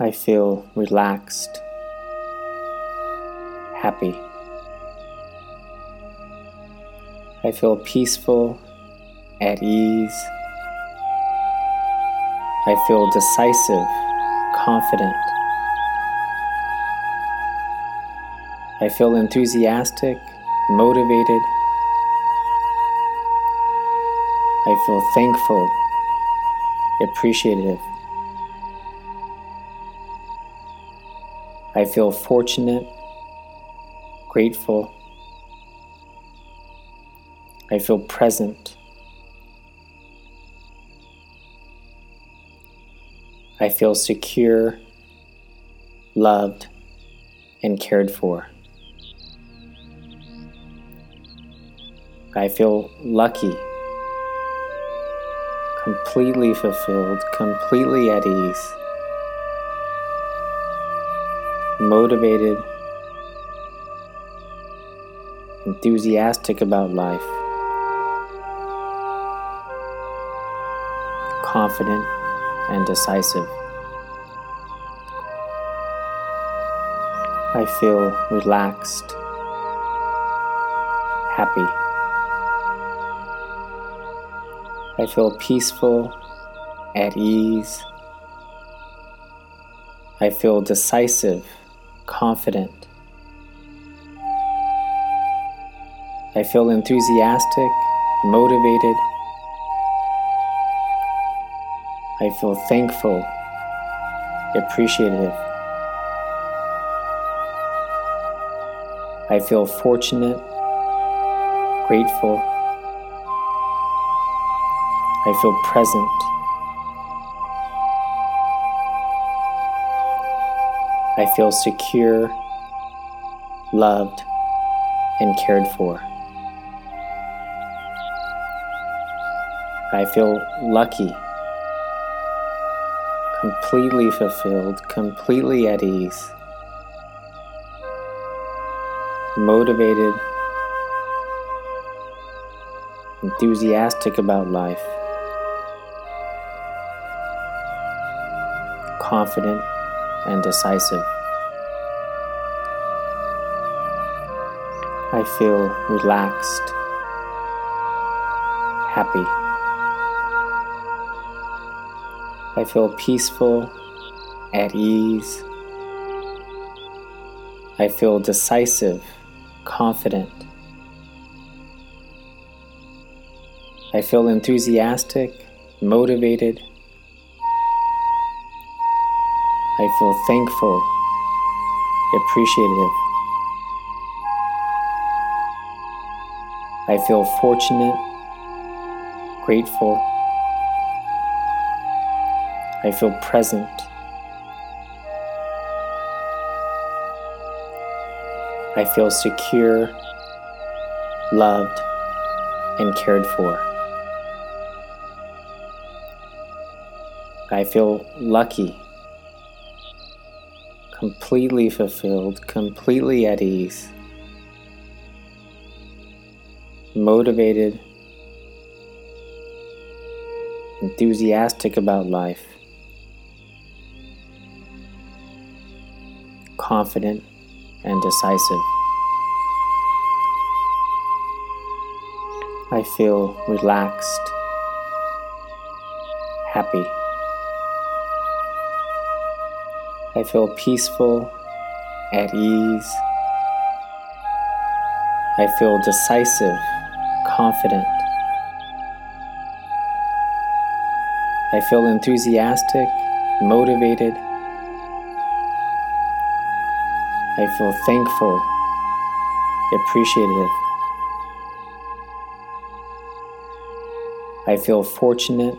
I feel relaxed, happy. I feel peaceful, at ease. I feel decisive, confident. I feel enthusiastic, motivated. I feel thankful, appreciative. I feel fortunate, grateful. I feel present. I feel secure, loved, and cared for. I feel lucky, completely fulfilled, completely at ease, motivated, enthusiastic about life, confident and decisive. I feel relaxed, happy. I feel peaceful, at ease. I feel decisive, confident. I feel enthusiastic, motivated. I feel thankful, appreciative. I feel fortunate, grateful. I feel present. I feel secure, loved, and cared for. I feel lucky, completely fulfilled, completely at ease. motivated, enthusiastic about life, confident and decisive. I feel relaxed, happy. I feel peaceful, at ease. I feel decisive confident. I feel enthusiastic, motivated. I feel thankful, appreciative. I feel fortunate, grateful. I feel present. I feel secure, loved, and cared for. I feel lucky, completely fulfilled, completely at ease, motivated, enthusiastic about life, confident and decisive. I feel relaxed, happy. I feel peaceful, at ease. I feel decisive, confident. I feel enthusiastic, motivated, I feel thankful, appreciative. I feel fortunate,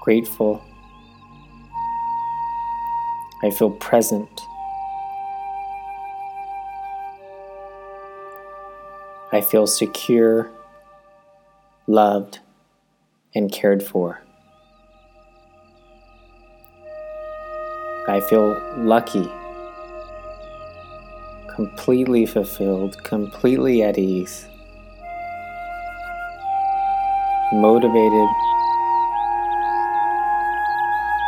grateful. I feel present. I feel secure, loved, and cared for. I feel lucky completely fulfilled, completely at ease, motivated,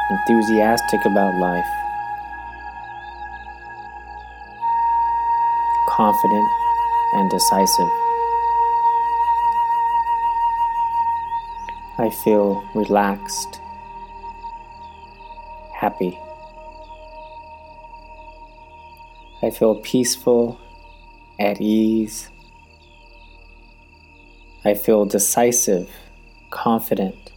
enthusiastic about life, confident and decisive. I feel relaxed, happy. I feel peaceful, at ease. I feel decisive, confident.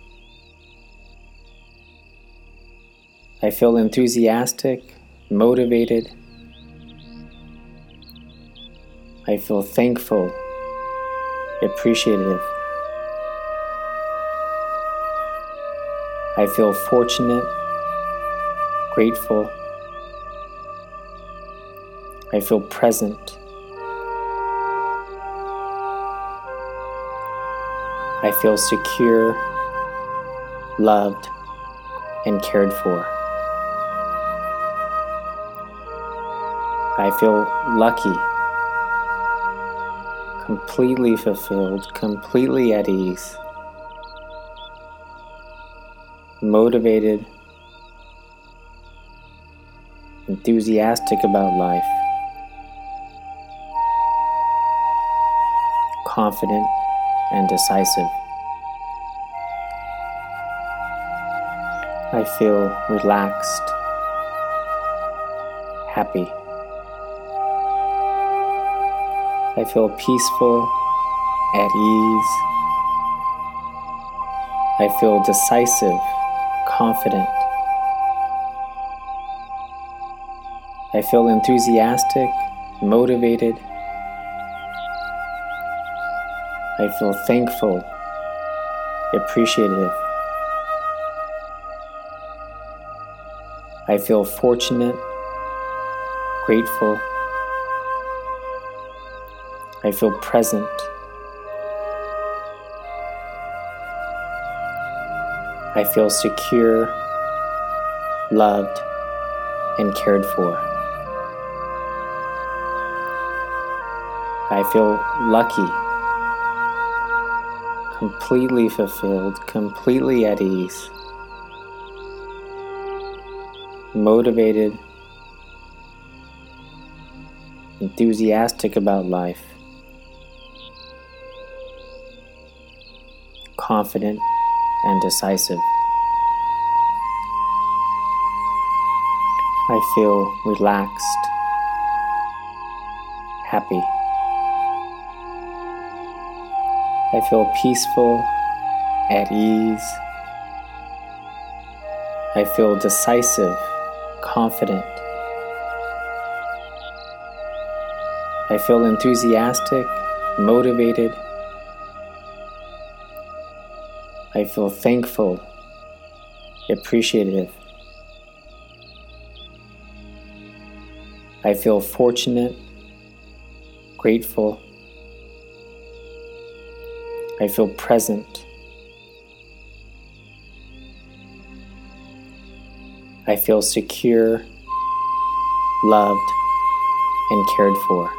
I feel enthusiastic, motivated. I feel thankful, appreciative. I feel fortunate, grateful. I feel present. I feel secure, loved, and cared for. I feel lucky, completely fulfilled, completely at ease, motivated, enthusiastic about life, confident and decisive. I feel relaxed, happy. I feel peaceful, at ease. I feel decisive, confident. I feel enthusiastic, motivated. I feel thankful, appreciative. I feel fortunate, grateful. I feel present. I feel secure, loved, and cared for. I feel lucky, completely fulfilled, completely at ease, motivated, enthusiastic about life. Confident, and decisive. I feel relaxed, happy. I feel peaceful, at ease. I feel decisive, confident. I feel enthusiastic, motivated, I feel thankful, appreciative. I feel fortunate, grateful. I feel present. I feel secure, loved, and cared for.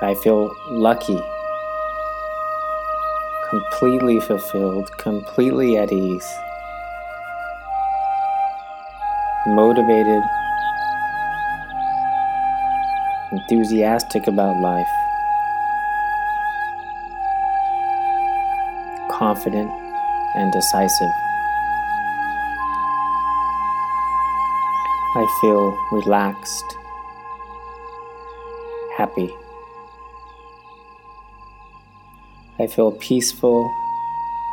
I feel lucky completely fulfilled, completely at ease, motivated, enthusiastic about life, confident and decisive. I feel relaxed, happy. I feel peaceful,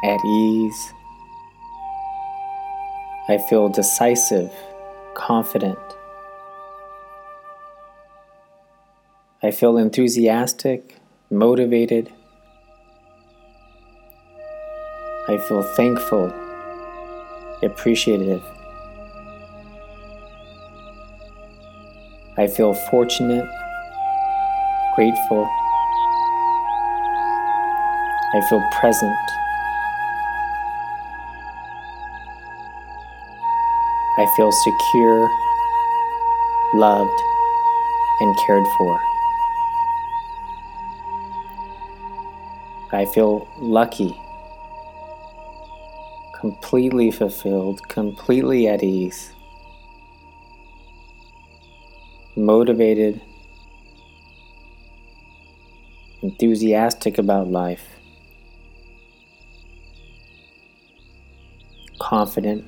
at ease. I feel decisive, confident. I feel enthusiastic, motivated. I feel thankful, appreciative. I feel fortunate, grateful. I feel present. I feel secure, loved, and cared for. I feel lucky, completely fulfilled, completely at ease, motivated, enthusiastic about life, confident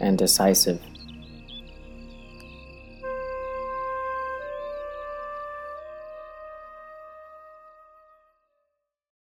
and decisive.